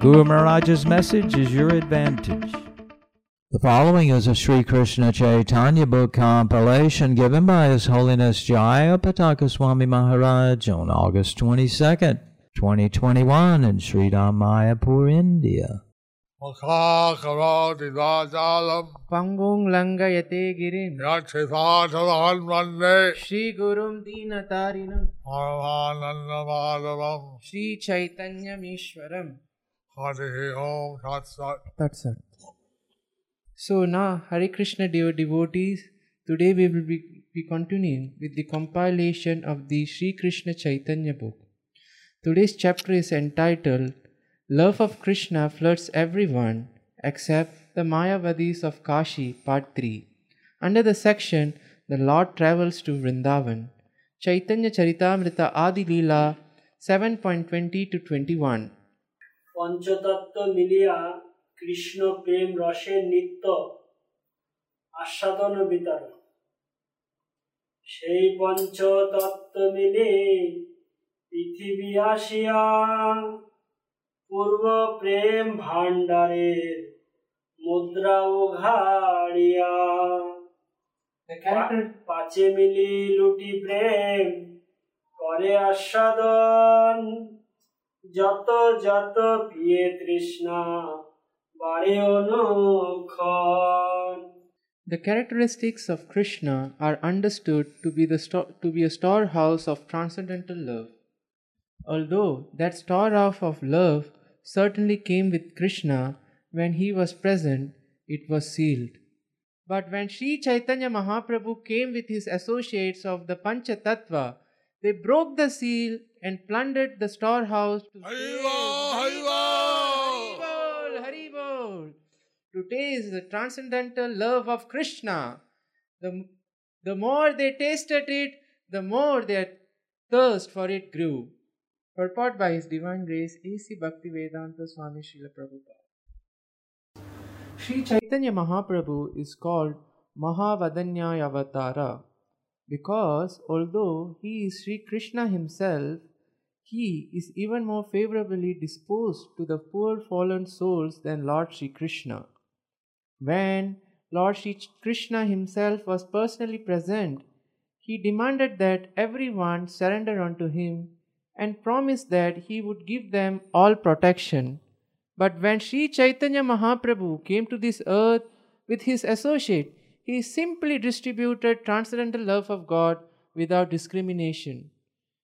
Guru Maharaj's message is your advantage. The following is a Sri Krishna Chaitanya book compilation given by His Holiness Jayapataka Swami Maharaj on August 22nd, 2021 in Sri Mayapur, India. மகாகராதி ராஜாலம் பங்குங் லங்கயதே grim ராட்சசாதவான் that's it. So now, Hari Krishna dear devotees, today we will be, be continuing with the compilation of the Sri Krishna Chaitanya book. Today's chapter is entitled Love of Krishna Floods Everyone Except the Mayavadis of Kashi, Part 3. Under the section, The Lord Travels to Vrindavan, Chaitanya Charitamrita Adi Leela 7.20 to 21. পঞ্চতত্ত্ব মিলিয়া কৃষ্ণ প্রেম রসের নিত্য আস্বাদন বিতরণ। সেই পঞ্চতত্ত্ব মিলে পৃথিবী আসিয়া পূর্ব প্রেম ভাণ্ডারের মুদ্রা উঘাড়িয়া The character পাঁচে মিলি লুটি প্রেম করে আস্বাদন যত যত পিয়ে তৃষ্ণা বাড়ে অনুক্ষণ The characteristics of Krishna are understood to be, the sto- to be a storehouse of transcendental love. Although that storehouse of love certainly came with Krishna when he was present, it was sealed. But when Sri Chaitanya Mahaprabhu came with his associates of the Pancha Tattva, they broke the seal and plundered the storehouse to Haribol, to taste the transcendental love of Krishna. The, the more they tasted it, the more their thirst for it grew. Purport by His Divine Grace A.C. Bhaktivedanta Swami Srila Prabhupada. Sri Chaitanya Mahaprabhu is called Mahavadanyaya Avatara because although he is Sri Krishna himself, he is even more favorably disposed to the poor fallen souls than Lord Sri Krishna. When Lord Sri Krishna himself was personally present, he demanded that everyone surrender unto him and promised that he would give them all protection. But when Sri Chaitanya Mahaprabhu came to this earth with his associate, he simply distributed transcendental love of God without discrimination.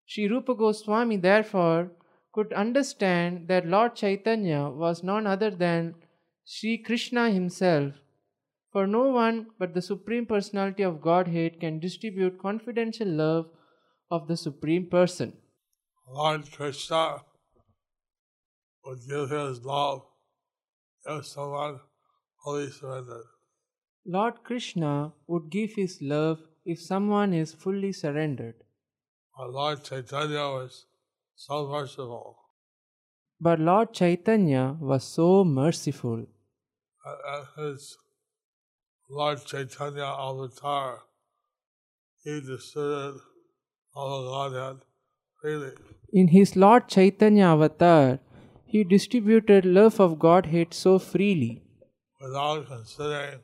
Sri Rupa Goswami therefore could understand that Lord Chaitanya was none other than Sri Krishna himself. For no one but the Supreme Personality of Godhead can distribute confidential love of the Supreme Person. Lord Krishna would give his love if someone fully surrendered. Lord Krishna would give his love if someone is fully surrendered. But Lord Chaitanya was so merciful But Lord Chaitanya was so merciful at his Lord Chaitanya avatar, he distributed all the Godhead freely. In his Lord Chaitanya avatar, he distributed love of Godhead so freely, without considering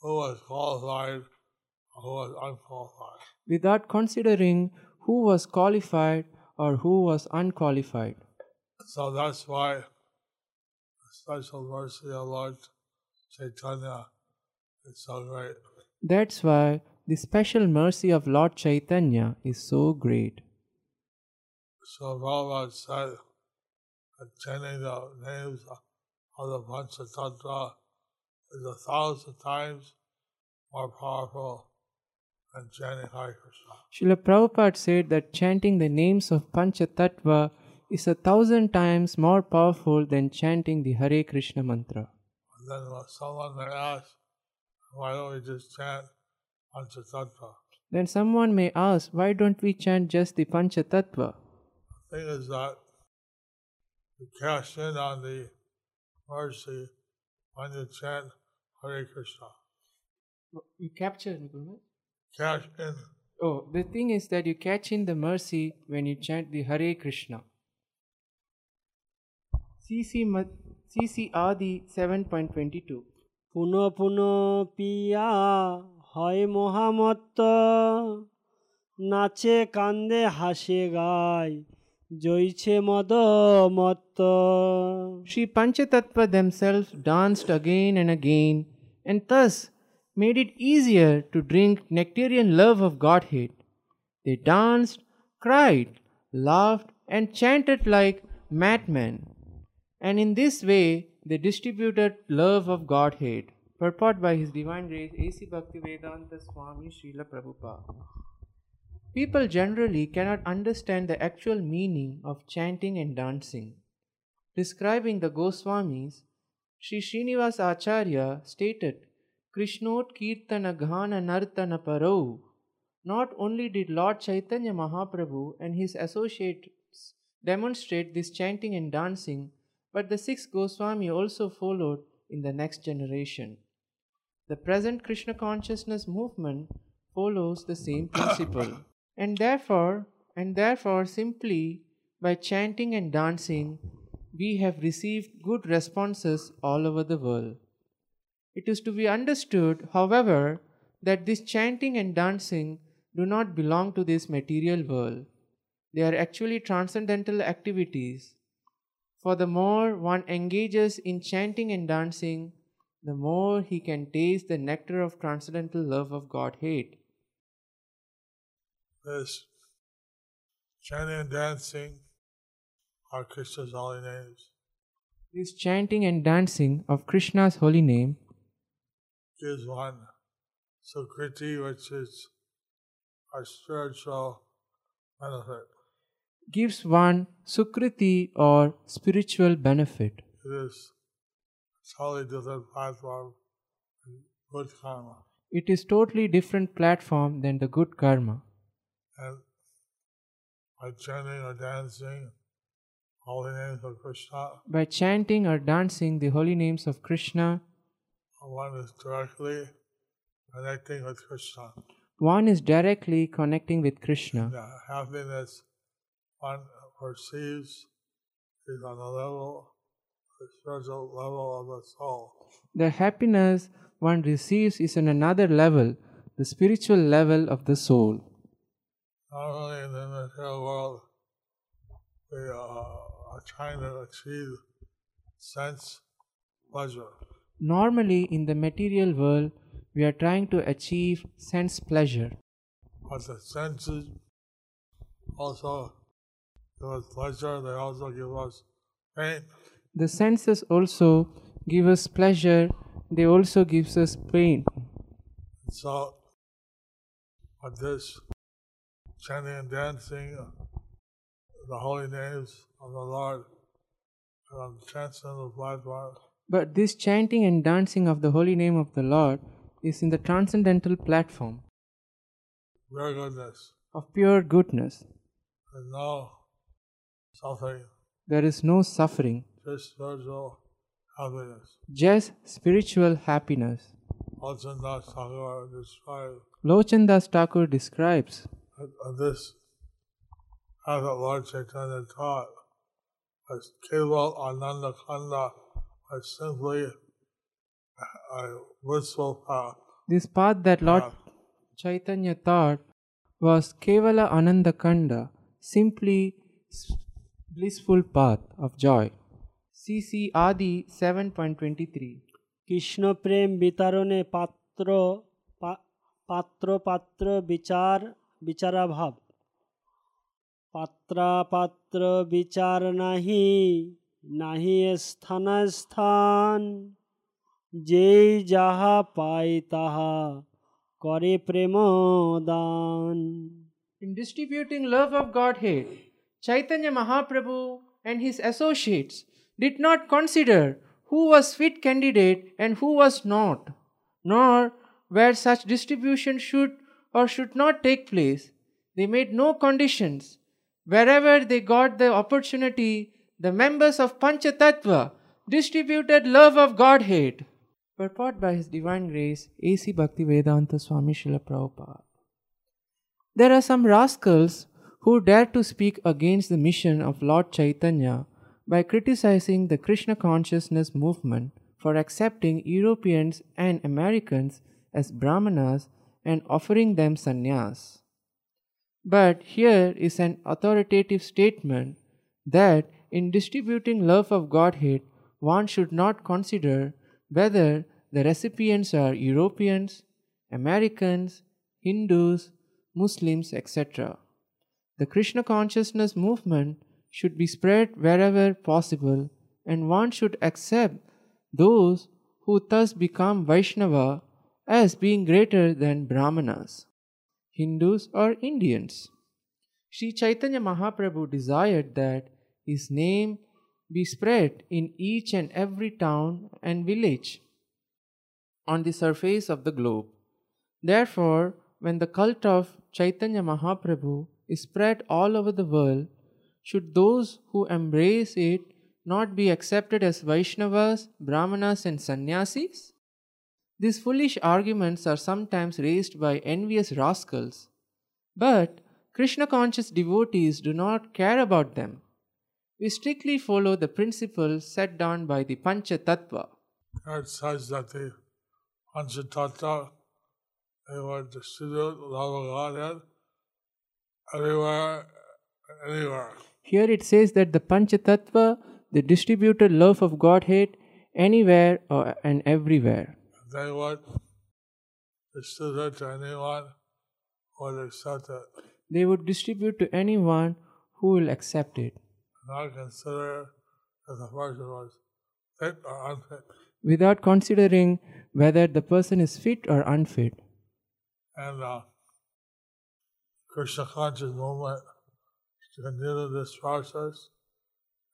who was qualified or who was unqualified. without considering who was qualified or who was unqualified. So that's why the special mercy of Lord Chaitanya is so great. That's why the special mercy of Lord Chaitanya is so great. So Prabhupada said chanting the names of the Panchatattva is a thousand times more powerful than chanting Hare Krishna. Srila Prabhupada said that chanting the names of Panchatattva is a thousand times more powerful than chanting the Hare Krishna mantra. And then someone may ask, why don't we just chant Panchatattva? Then someone may ask, why don't we chant just the Panchatattva? The thing is that we cash in on the mercy when you chant Hare Krishna. You capture, Nikunj? Cash in. Oh, the thing is that you catch in the mercy when you chant the Hare Krishna. CC, Ma- CC Adi 7.22 পুন পুন পিয়া হয় মহামত্ত নাচে কান্দে হাসে গায় Joiche mada matta. Sri Panchatattva themselves danced again and again, and thus made it easier to drink nectarian love of Godhead. They danced, cried, laughed, and chanted like madmen. And in this way, they distributed love of Godhead. Purport by His Divine Grace A.C. Bhaktivedanta Swami Srila Prabhupada. People generally cannot understand the actual meaning of chanting and dancing. Describing the Goswamis, Sri Srinivas Acharya stated, Krishnot Kirtana Ghana Nartana Parau. Not only did Lord Chaitanya Mahaprabhu and his associates demonstrate this chanting and dancing, but the six Goswami also followed in the next generation. The present Krishna consciousness movement follows the same principle. And therefore, and therefore simply by chanting and dancing, we have received good responses all over the world. It is to be understood, however, that this chanting and dancing do not belong to this material world. They are actually transcendental activities. For the more one engages in chanting and dancing, the more he can taste the nectar of transcendental love of Godhead. This chanting and dancing are Krishna's holy names. This chanting and dancing of Krishna's holy name Gives one Sukriti, which is our spiritual benefit. gives one sukriti or spiritual benefit. It is totally different platform good karma. It is totally different platform than the good karma. And by chanting or dancing holy names of Krishna, By chanting or dancing the holy names of Krishna, one is directly connecting with Krishna. one is directly connecting with Krishna. The happiness one perceives is on the level, the spiritual level of the soul. The happiness one receives is on another level, the spiritual level of the soul. Not only in the material world, we uh, are trying to achieve sense pleasure. Normally, in the material world, we are trying to achieve sense pleasure. But the senses also give us pleasure, they also give us pain. The senses also give us pleasure, they also gives us pain. So, with this chanting and dancing, uh, the holy names of the Lord, and on the transcendental platform, But this chanting and dancing of the holy name of the Lord is in the transcendental platform very goodness, of pure goodness. and no suffering, There is no suffering, just spiritual happiness. just spiritual happiness. Lochandas Thakur described Lochandas Thakur describes that uh, this path that Lord Chaitanya taught as Keval Ananda Kanda, as simply a blissful path. this path that Lord path. Chaitanya taught was Kevala Anandakanda, simply s- blissful path of joy. CC Adi 7.23 Krishna প্রেম বিতরণে পাত্র পা- পাত্র পাত্র বিচার বিচারাভাব পাত্রা পাত্র বিচার নাহি নাহি স্থান স্থান যেই যাহা পায় তাহা করে প্রেম দান In distributing love of Godhead, Chaitanya Mahaprabhu and his associates did not consider who was fit candidate and who was not, nor where such distribution should or should not take place. They made no conditions. Wherever they got the opportunity, the members of Panchatattva distributed love of Godhead. Purport by His Divine Grace, A.C. Bhaktivedanta Swami Srila Prabhupada. There are some rascals who dare to speak against the mission of Lord Chaitanya by criticizing the Krishna consciousness movement for accepting Europeans and Americans as Brahmanas and offering them sannyas. But here is an authoritative statement that in distributing love of Godhead, one should not consider whether the recipients are Europeans, Americans, Hindus, Muslims, etc. The Krishna consciousness movement should be spread wherever possible, and one should accept those who thus become Vaishnava as being greater than Brahmanas, Hindus, or Indians. Sri Chaitanya Mahaprabhu desired that his name be spread in each and every town and village on the surface of the globe. Therefore, when the cult of Chaitanya Mahaprabhu is spread all over the world, should those who embrace it not be accepted as Vaishnavas, Brahmanas, and Sannyasis? These foolish arguments are sometimes raised by envious rascals, but Krishna conscious devotees do not care about them. We strictly follow the principles set down by the Pancha Tattva. It says that the Panchatattva, they would distribute love of Godhead everywhere, anywhere. Here it says that the Pancha Tattva, the distributed love of Godhead, anywhere and everywhere. They would distribute to anyone who accept it, They would distribute to anyone who will accept it not consider that the person was fit or unfit. without considering whether the person is fit or unfit. And uh, Krishna conscious movement to continue this process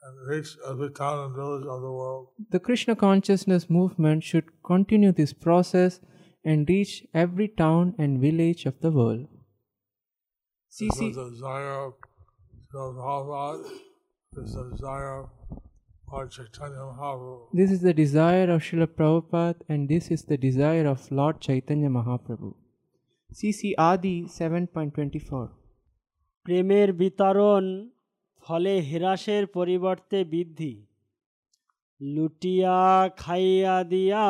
and reach every town and village of the world. The Krishna consciousness movement should continue this process and reach every town and village of the world. This CC, is the desire of Srila Prabhupada. This is the desire of Lord Chaitanya Mahaprabhu. this is the desire of Srila Prabhupada and this is the desire of Lord Chaitanya Mahaprabhu. CC Adi 7.24 প্রেমের বিতরণ ফলে হ্রাসের পরিবর্তে বৃদ্ধি লুটিয়া খাইয়া দিয়া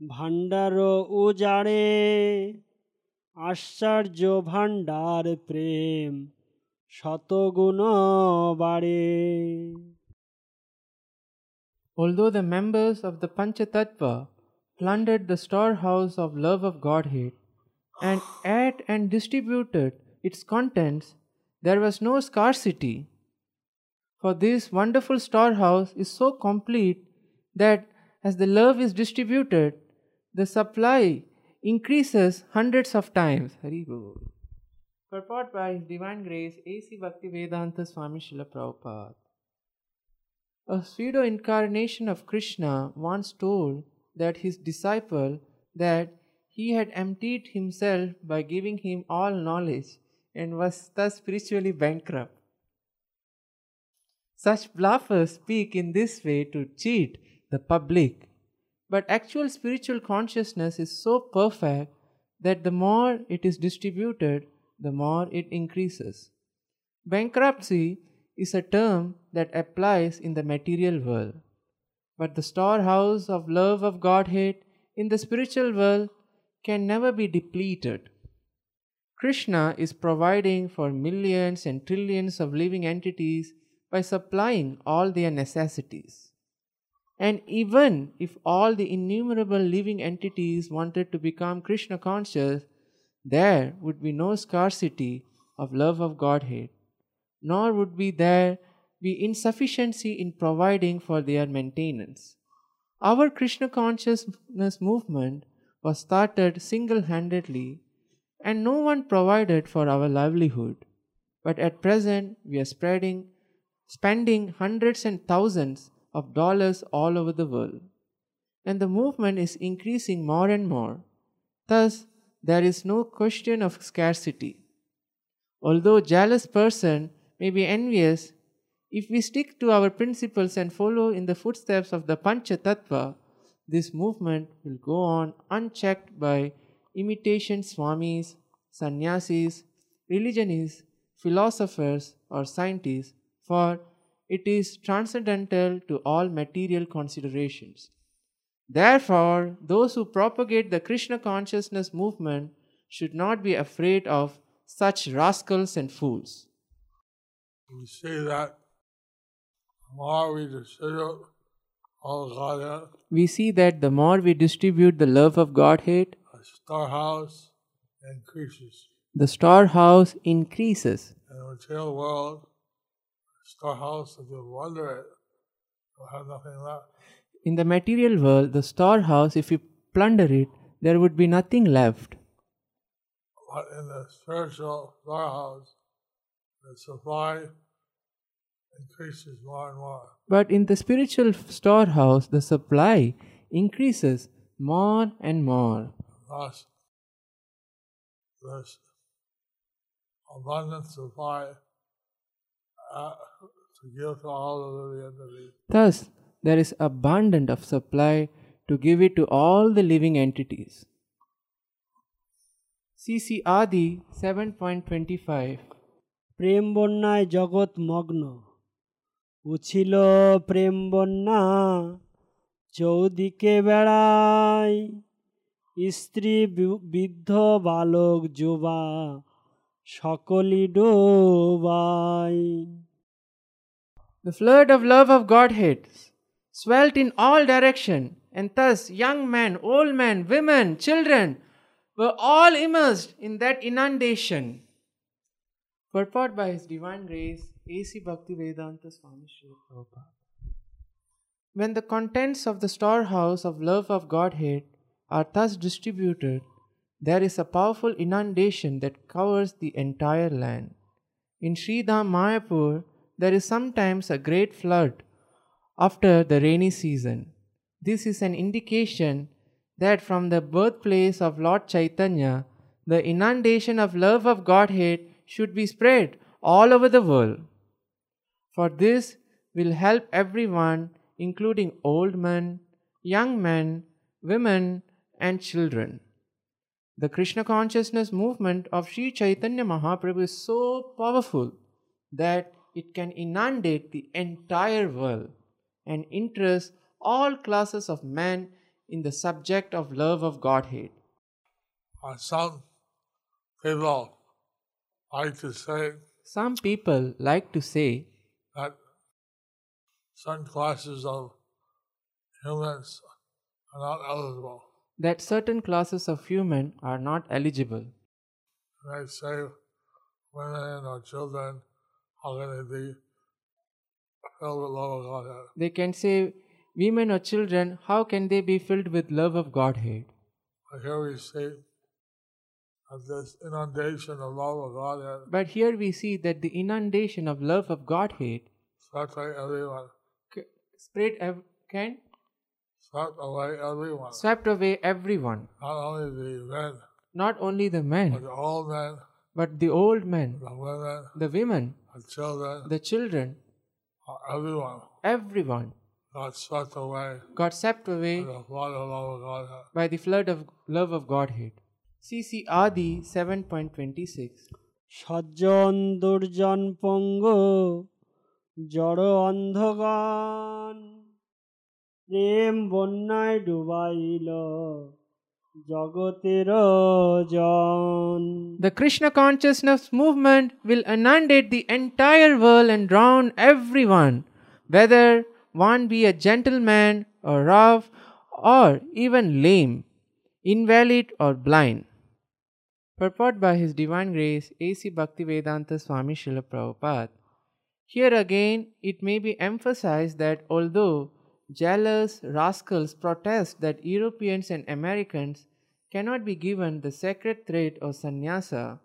ভাণ্ডার উজাড়ে আশ্চর্য ভাণ্ডার প্রেম শতগুণ বাড়ে Although the members of the Panchatattva plundered the storehouse of love of Godhead and ate and distributed its contents, there was no scarcity. For this wonderful storehouse is so complete that as the love is distributed, the supply increases hundreds of times. Purport by Divine Grace A.C. Bhaktivedanta Swami Srila Prabhupada. A pseudo incarnation of Krishna once told that his disciple that he had emptied himself by giving him all knowledge and was thus spiritually bankrupt. Such bluffers speak in this way to cheat the public. But actual spiritual consciousness is so perfect that the more it is distributed, the more it increases. Bankruptcy is a term that applies in the material world, but the storehouse of love of Godhead in the spiritual world can never be depleted. Krishna is providing for millions and trillions of living entities by supplying all their necessities. And even if all the innumerable living entities wanted to become Krishna conscious, there would be no scarcity of love of Godhead, nor would be there be insufficiency in providing for their maintenance. Our Krishna consciousness movement was started single handedly, and no one provided for our livelihood. But at present, we are spreading spending hundreds and thousands of dollars all over the world. And the movement is increasing more and more. Thus, there is no question of scarcity. Although jealous person may be envious, if we stick to our principles and follow in the footsteps of the Pancha Tattva, this movement will go on unchecked by imitation swamis, sannyasis, religionists, philosophers, or scientists, for it is transcendental to all material considerations. Therefore, those who propagate the Krishna consciousness movement should not be afraid of such rascals and fools. We see that more we distribute all Godhead, We see that the more we distribute the love of Godhead, our storehouse increases. the storehouse increases. In the material world, the storehouse, if you wonder it, you'll have nothing left. In the material world, the storehouse, if you plunder it, there would be nothing left. But in the spiritual storehouse, the supply increases more and more. But in the spiritual storehouse, the supply increases more and more. Thus, this abundant supply uh, to give to all of the entities. Thus, there is abundant of supply to give it to all the living entities. CC Adi 7.25 প্রেম বন্যায় জগৎ মগ্ন উছিল প্রেম বন্যা চৌদিকে বেড়ায় স্ত্রী B- বৃদ্ধ বালক যুবা সকলি ডোবাই The flood of love of Godhead swelled in all direction, and thus young men, old men, women, children were all immersed in that inundation. Purport by His Divine Grace, A.C. Bhaktivedanta Swami Srila Prabhupada. When the contents of the storehouse of love of Godhead are thus distributed, there is a powerful inundation that covers the entire land. In Sridham Mayapur, there is sometimes a great flood after the rainy season. This is an indication that from the birthplace of Lord Chaitanya, the inundation of love of Godhead should be spread all over the world. For this will help everyone, including old men, young men, women, and children. The Krishna consciousness movement of Sri Chaitanya Mahaprabhu is so powerful that it can inundate the entire world and interest all classes of men in the subject of love of Godhead. Uh, some people like to say Some people like to say that certain classes of humans are not eligible. That certain classes of human are not eligible. They say women or children how can they be filled with love of Godhead? They can say, Women or children, how can they be filled with love of Godhead? But here we see that this inundation of love of Godhead But here we see that the inundation of love of Godhead away everyone, c- spread ev- can swept away everyone. swept away everyone, Not only the men, not only the but men, the old men, but the old men, the women, the women, the children, the children, uh, everyone everyone got swept away got swept away by the flood of love of Godhead. by the flood of love of Godhead. CC Adi 7.26 সজ্জন দুর্জন পঙ্গ জড় অন্ধগান প্রেম বন্যায় ডুবাইল জগতের জন The Krishna consciousness movement will inundate the entire world and drown everyone, whether one be a gentleman or rough or even lame, invalid or blind. Purport by His Divine Grace A.C. Bhaktivedanta Swami Srila Prabhupada. Here again, it may be emphasized that although jealous rascals protest that Europeans and Americans cannot be given the sacred thread or sannyasa,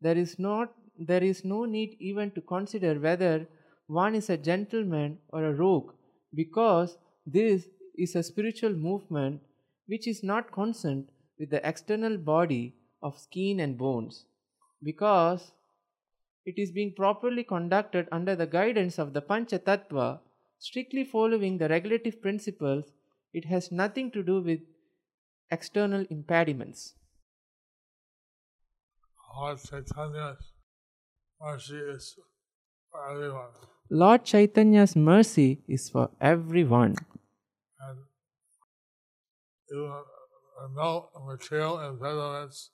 there is not there is no need even to consider whether one is a gentleman or a rogue because this is a spiritual movement which is not concerned with the external body of skin and bones because it is being properly conducted under the guidance of the Pancha Tattva, strictly following the regulative principles, it has nothing to do with external impediments. Lord Chaitanya's mercy is for everyone. Lord Chaitanya's mercy is for everyone, And no material impediments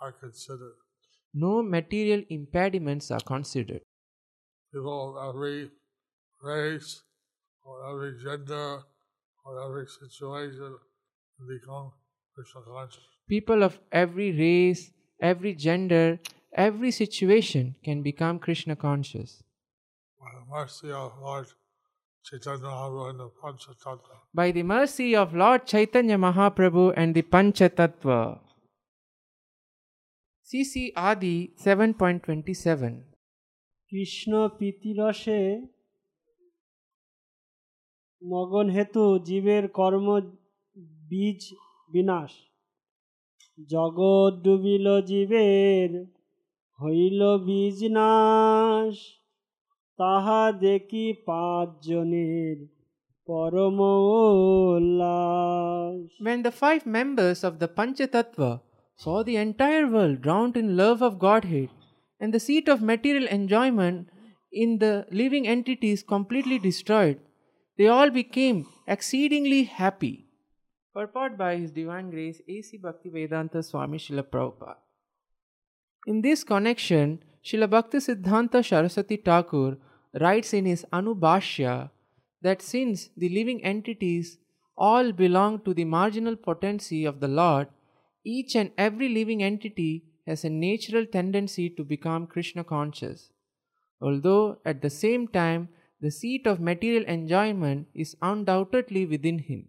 are considered. no material impediments are considered. People of every race, or every gender, or every situation become Krishna conscious. People of every race, every gender, every situation can become Krishna conscious. By the mercy of Lord Chaitanya Mahaprabhu and the Panchatattva. By the mercy of Lord Chaitanya Mahaprabhu and the Panchatattva. CC Adi 7.27 Krishna প্রীতিরসে মগন হেতু জীবের কর্ম বীজ বিনাশ জগৎ ডুবিল জীবের হইল বীজ নাশ তাহা দেখি পাঁচজনের পরম উল্লাস When the five members of the Panchatattva saw the entire world drowned in love of Godhead and the seat of material enjoyment in the living entities completely destroyed, they all became exceedingly happy. Purport by His Divine Grace A.C. Bhaktivedanta Swami Srila Prabhupada. In this connection, Srila Bhaktisiddhanta Saraswati Thakur writes in his Anubhashya that since the living entities all belong to the marginal potency of the Lord, each and every living entity has a natural tendency to become Krishna conscious. Although at the same time, the seat of material enjoyment is undoubtedly within him.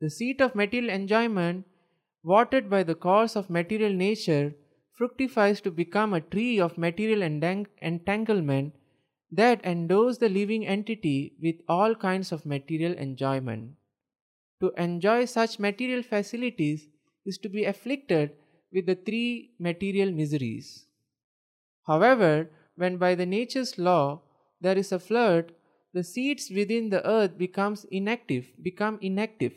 The seat of material enjoyment, watered by the course of material nature, fructifies to become a tree of material endang- entanglement that endows the living entity with all kinds of material enjoyment. To enjoy such material facilities is to be afflicted with the three material miseries. However, when by the nature's law there is a flood, the seeds within the earth becomes inactive, become inactive.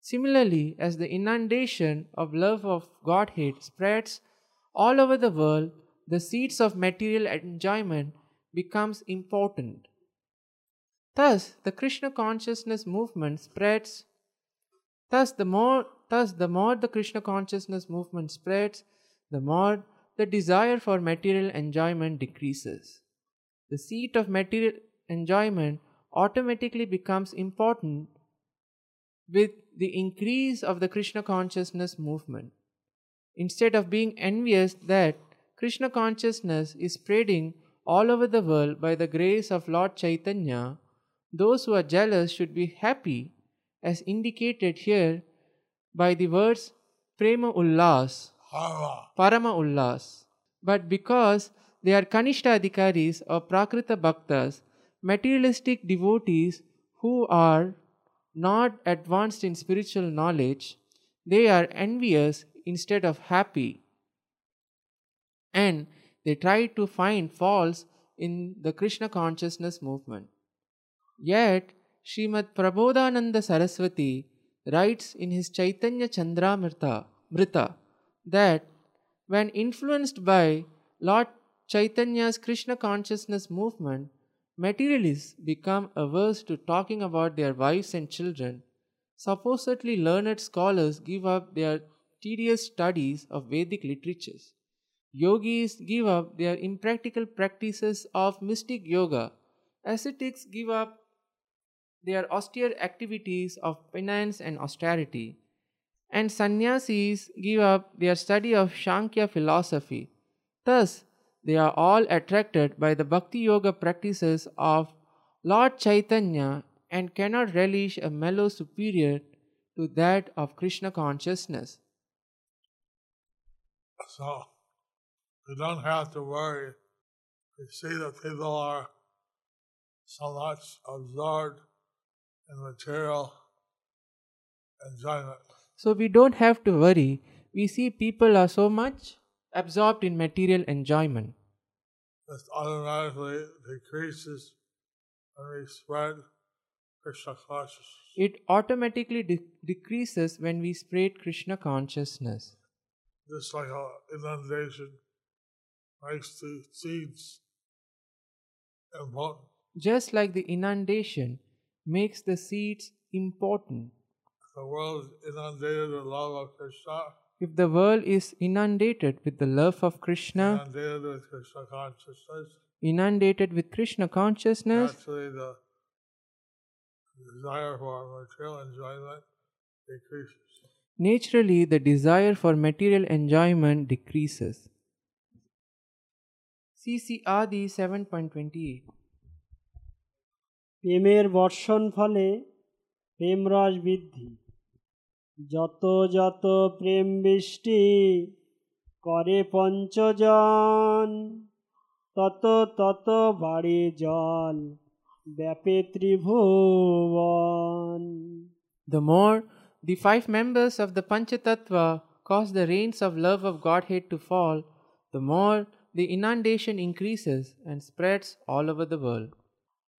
Similarly, as the inundation of love of Godhead spreads all over the world, the seeds of material enjoyment becomes important. Thus, the Krishna consciousness movement spreads. Thus, the more thus the more the Krishna consciousness movement spreads, the more the desire for material enjoyment decreases. The seat of material enjoyment automatically becomes important with the increase of the Krishna consciousness movement. Instead of being envious that Krishna consciousness is spreading all over the world by the grace of Lord Chaitanya, those who are jealous should be happy, as indicated here by the words Prema Ullas. Parama Ullas. But because they are Kanishta Adhikaris or Prakrita Bhaktas, materialistic devotees who are not advanced in spiritual knowledge, they are envious instead of happy. And they try to find faults in the Krishna consciousness movement. Yet, Srimad Prabodhananda Saraswati writes in his Chaitanya Chandramrita Mrita that when influenced by Lord Chaitanya's Krishna consciousness movement, materialists become averse to talking about their wives and children. Supposedly learned scholars give up their tedious studies of Vedic literatures. Yogis give up their impractical practices of mystic yoga. Ascetics give up their austere activities of penance and austerity. And sannyasis give up their study of Sankhya philosophy. Thus, they are all attracted by the bhakti yoga practices of Lord Chaitanya and cannot relish a mellow superior to that of Krishna consciousness. So we don't have to worry. We see that people are so much absorbed in material enjoyment. So we don't have to worry. We see people are so much absorbed in material enjoyment. This automatically decreases when we spread Krishna consciousness. It automatically de- decreases when we spread Krishna consciousness. Just like an inundation makes the seeds important. Just like the inundation makes the seeds important. The world is inundated with love of Krishna, if the world is inundated with the love of Krishna, inundated with Krishna consciousness, inundated with Krishna consciousness naturally the desire for material enjoyment decreases. Naturally, the desire for material enjoyment decreases. CC Adi 7.28 প্রেমের বর্ষণ ফলে প্রেমরস বৃদ্ধি যত যত প্রেম বৃষ্টি করে পঞ্চজন তত তত বাড়ে জল ব্যাপে ত্রিভুবন The more the five members of the Panchatattva cause the rains of love of Godhead to fall, the more the inundation increases and spreads all over the world.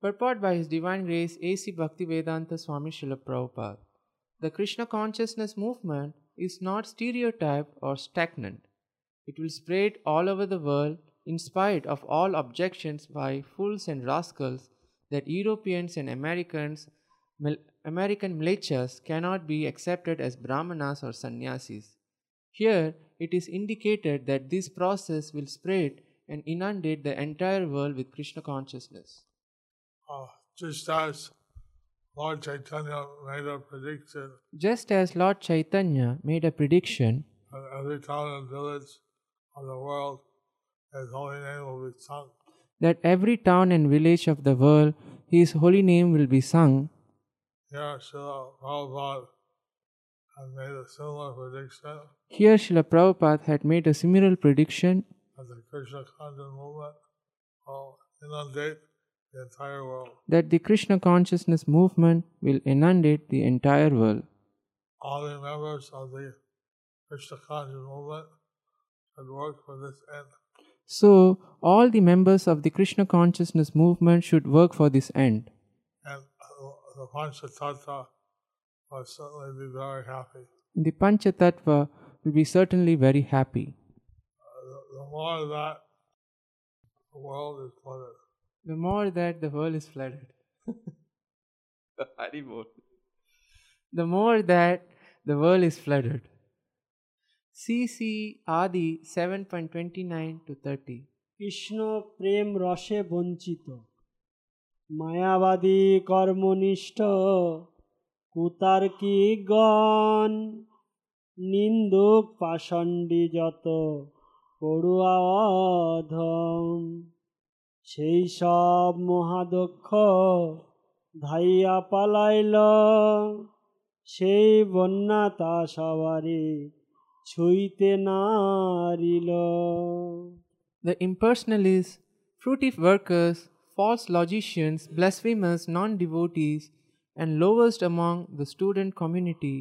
Purport by His Divine Grace A.C. Bhaktivedanta Swami Srila Prabhupada. The Krishna consciousness movement is not stereotyped or stagnant. It will spread all over the world in spite of all objections by fools and rascals that Europeans and Americans, mil- American militias cannot be accepted as brahmanas or sannyasis. Here, it is indicated that this process will spread and inundate the entire world with Krishna consciousness. Uh, just as Lord Chaitanya made a prediction. Just as Lord Chaitanya made a prediction that every town and village of the world, His holy name will be sung. that every town and village of the world His holy name will be sung, Here, Srila Prabhupada had made a similar prediction. Here Srila Prabhupada had made a similar prediction. That the Krishna conscious movement will inundate the entire world. that the Krishna consciousness movement will inundate the entire world. All the members of the Krishna conscious movement should work for this end. So, all the members of the Krishna consciousness movement should work for this end. And uh, the Panchatattva will certainly be very happy. The Panchatattva will be certainly very happy. Uh, the, the more that the world is flooded. The more that the world is flooded. the Haribol. the more that the world is flooded. CC Adi 7.29 to 30. Krishna প্রেম রসে বঞ্চিত মায়াবাদী কর্মনিষ্ঠ কুতার্কিগণ নিন্দুক পাষণ্ডী যত পড়ুয়া অধম সেই সব মহাদক্ষ ধাইয়া পালাইল সেই বন্যা তা সবারে ছুঁইতে নারিল The impersonalists, fruitive workers, false logicians, blasphemers, non devotees, and lowest among the student community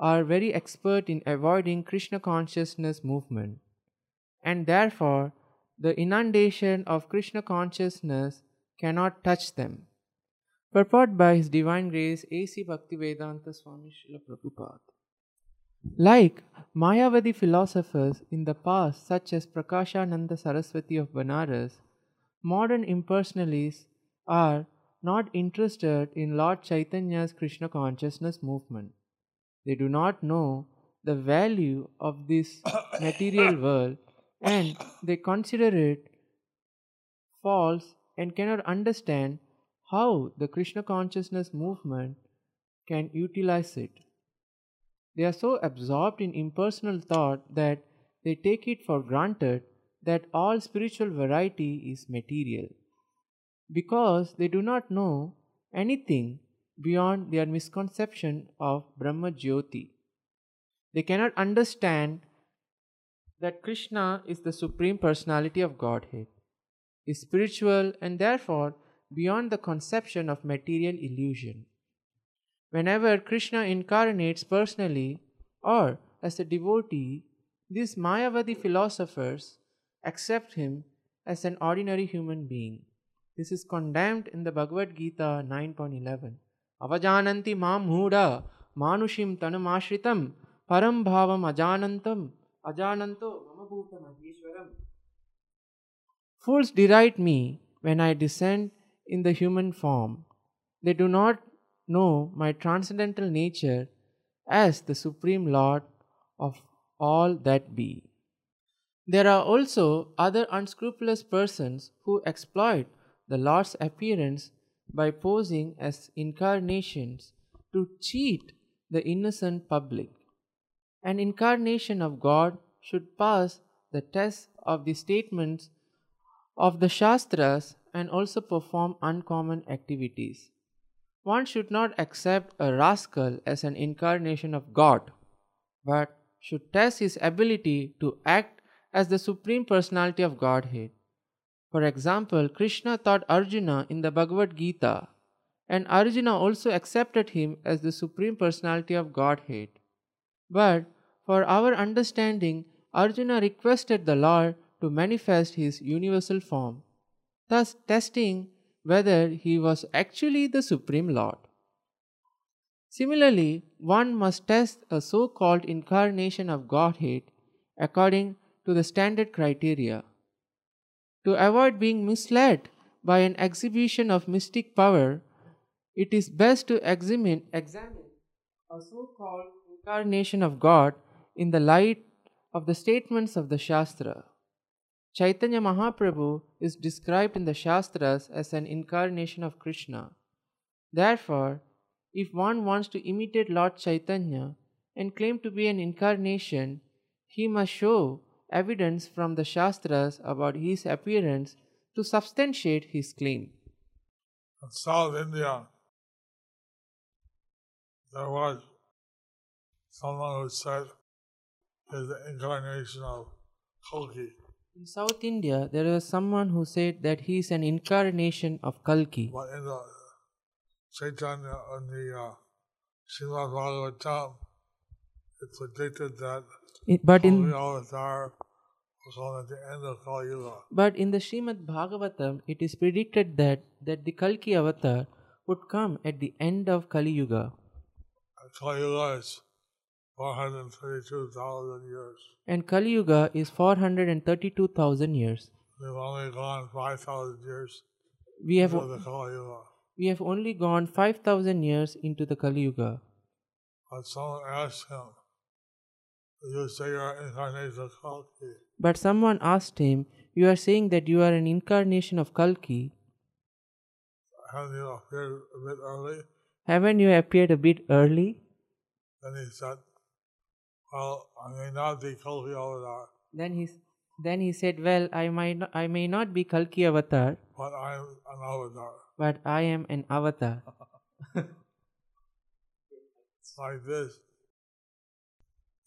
are very expert in avoiding Krishna consciousness movement. And therefore, the inundation of Krishna consciousness cannot touch them. Purport by His Divine Grace A.C. Bhaktivedanta Swami Srila Prabhupada. Like Mayavadi philosophers in the past, such as Prakashananda Saraswati of Banaras, modern impersonalists are not interested in Lord Chaitanya's Krishna consciousness movement. They do not know the value of this material world and they consider it false and cannot understand how the Krishna consciousness movement can utilize it. They are so absorbed in impersonal thought that they take it for granted that all spiritual variety is material. Because they do not know anything beyond their misconception of Brahma Jyoti. They cannot understand that Krishna is the Supreme Personality of Godhead, is spiritual, and therefore beyond the conception of material illusion. Whenever Krishna incarnates personally or as a devotee, these Mayavadi philosophers accept him as an ordinary human being. This is condemned in the Bhagavad Gita 9.11. Avajananti mam muda manushim tanamashritam param bhavam ajanantam ajananto mamabhuta maheshwaram. Fools deride me when I descend in the human form. They do not know my transcendental nature as the Supreme Lord of all that be. There are also other unscrupulous persons who exploit the Lord's appearance by posing as incarnations to cheat the innocent public. An incarnation of God should pass the test of the statements of the Shastras and also perform uncommon activities. One should not accept a rascal as an incarnation of God, but should test his ability to act as the Supreme Personality of Godhead. For example, Krishna taught Arjuna in the Bhagavad Gita, and Arjuna also accepted him as the Supreme Personality of Godhead. But for our understanding, Arjuna requested the Lord to manifest his universal form, thus testing whether he was actually the Supreme Lord. Similarly, one must test a so called incarnation of Godhead according to the standard criteria. To avoid being misled by an exhibition of mystic power, it is best to examine, examine a so called incarnation of God in the light of the statements of the Shastra. Chaitanya Mahaprabhu is described in the Shastras as an incarnation of Krishna. Therefore, if one wants to imitate Lord Chaitanya and claim to be an incarnation, he must show evidence from the Shastras about his appearance to substantiate his claim. In South India, there was someone who said is the incarnation of Kalki. In South India, there was someone who said that he is an incarnation of Kalki. But in the Chaitanya and the uh, Srimad Bhagavatam, it's predicted that It- but in Avatar was on at the end of Kali Yuga. but in the Srimad Bhagavatam, it is predicted that that the Kalki avatar would come at the end of Kali Yuga, And Kali Yuga is 432,000 years. and Kali Yuga is four hundred and thirty-two thousand years. We've only gone 5,000 years We have into the Kali Yuga. we have only gone five thousand years into the Kali Yuga. But someone asked him, You say you're incarnation of Kalki. But someone asked him, "You are saying that you are an incarnation of Kalki. Haven't you appeared a bit early? Haven't you appeared a bit early?" Then he said, Well, I may not be Kalki Avatar, Then he then he said, "Well, I might not, I may not be Kalki avatar, but I'm an avatar. but I am an avatar." It's like this.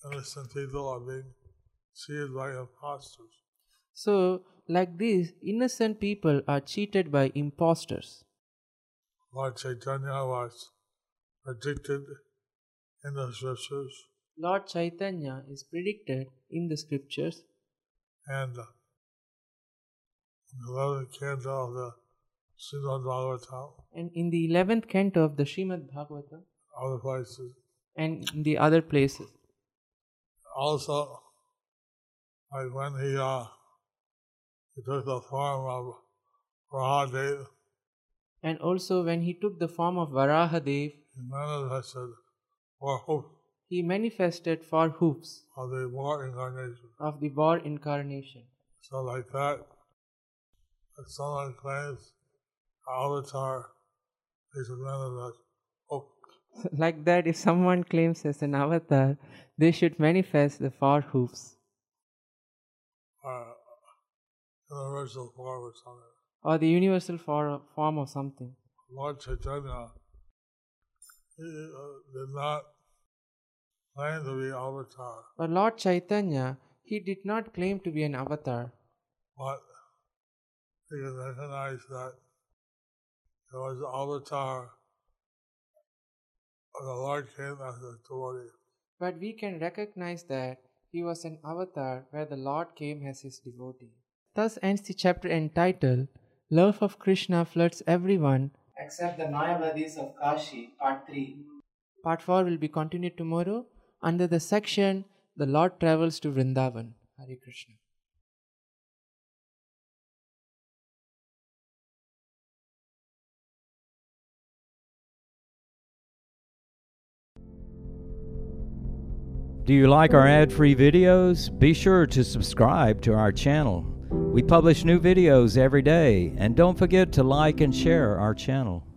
Innocent people are being cheated by imposters. So, like this, innocent people are cheated by impostors. Lord Chaitanya was predicted in the scriptures Lord Chaitanya is predicted in the scriptures, and in the 11th canto of the Srimad Bhagavatam, and in the eleventh canto of the Srimad Bhagavatam, other places. and in the other places. Also, like when he uh, he took the form of Varahadev, And also, when he took the form of Varahadev, he manifested for hope he manifested four hoofs of the war incarnation. of the boar incarnation. So like that, if someone claims avatar is hope, like that, if someone claims as an avatar, they should manifest the four hoofs uh, universal form or something. or the universal for- form of something. Lord Chaitanya, he uh, did not claim to be avatar, But Lord Chaitanya, he did not claim to be an avatar, but he can recognize that It was the avatar of the Lord came as a devotee. But we can recognize that he was an avatar where the Lord came as his devotee. Thus ends the chapter entitled Love of Krishna Floods Everyone except the Mayavadis of Kashi, Part 3. Part 4 will be continued tomorrow under the section The Lord Travels to Vrindavan. Hare Krishna. Do you like our ad free videos? Be sure to subscribe to our channel. We publish new videos every day, and don't forget to like and share our channel.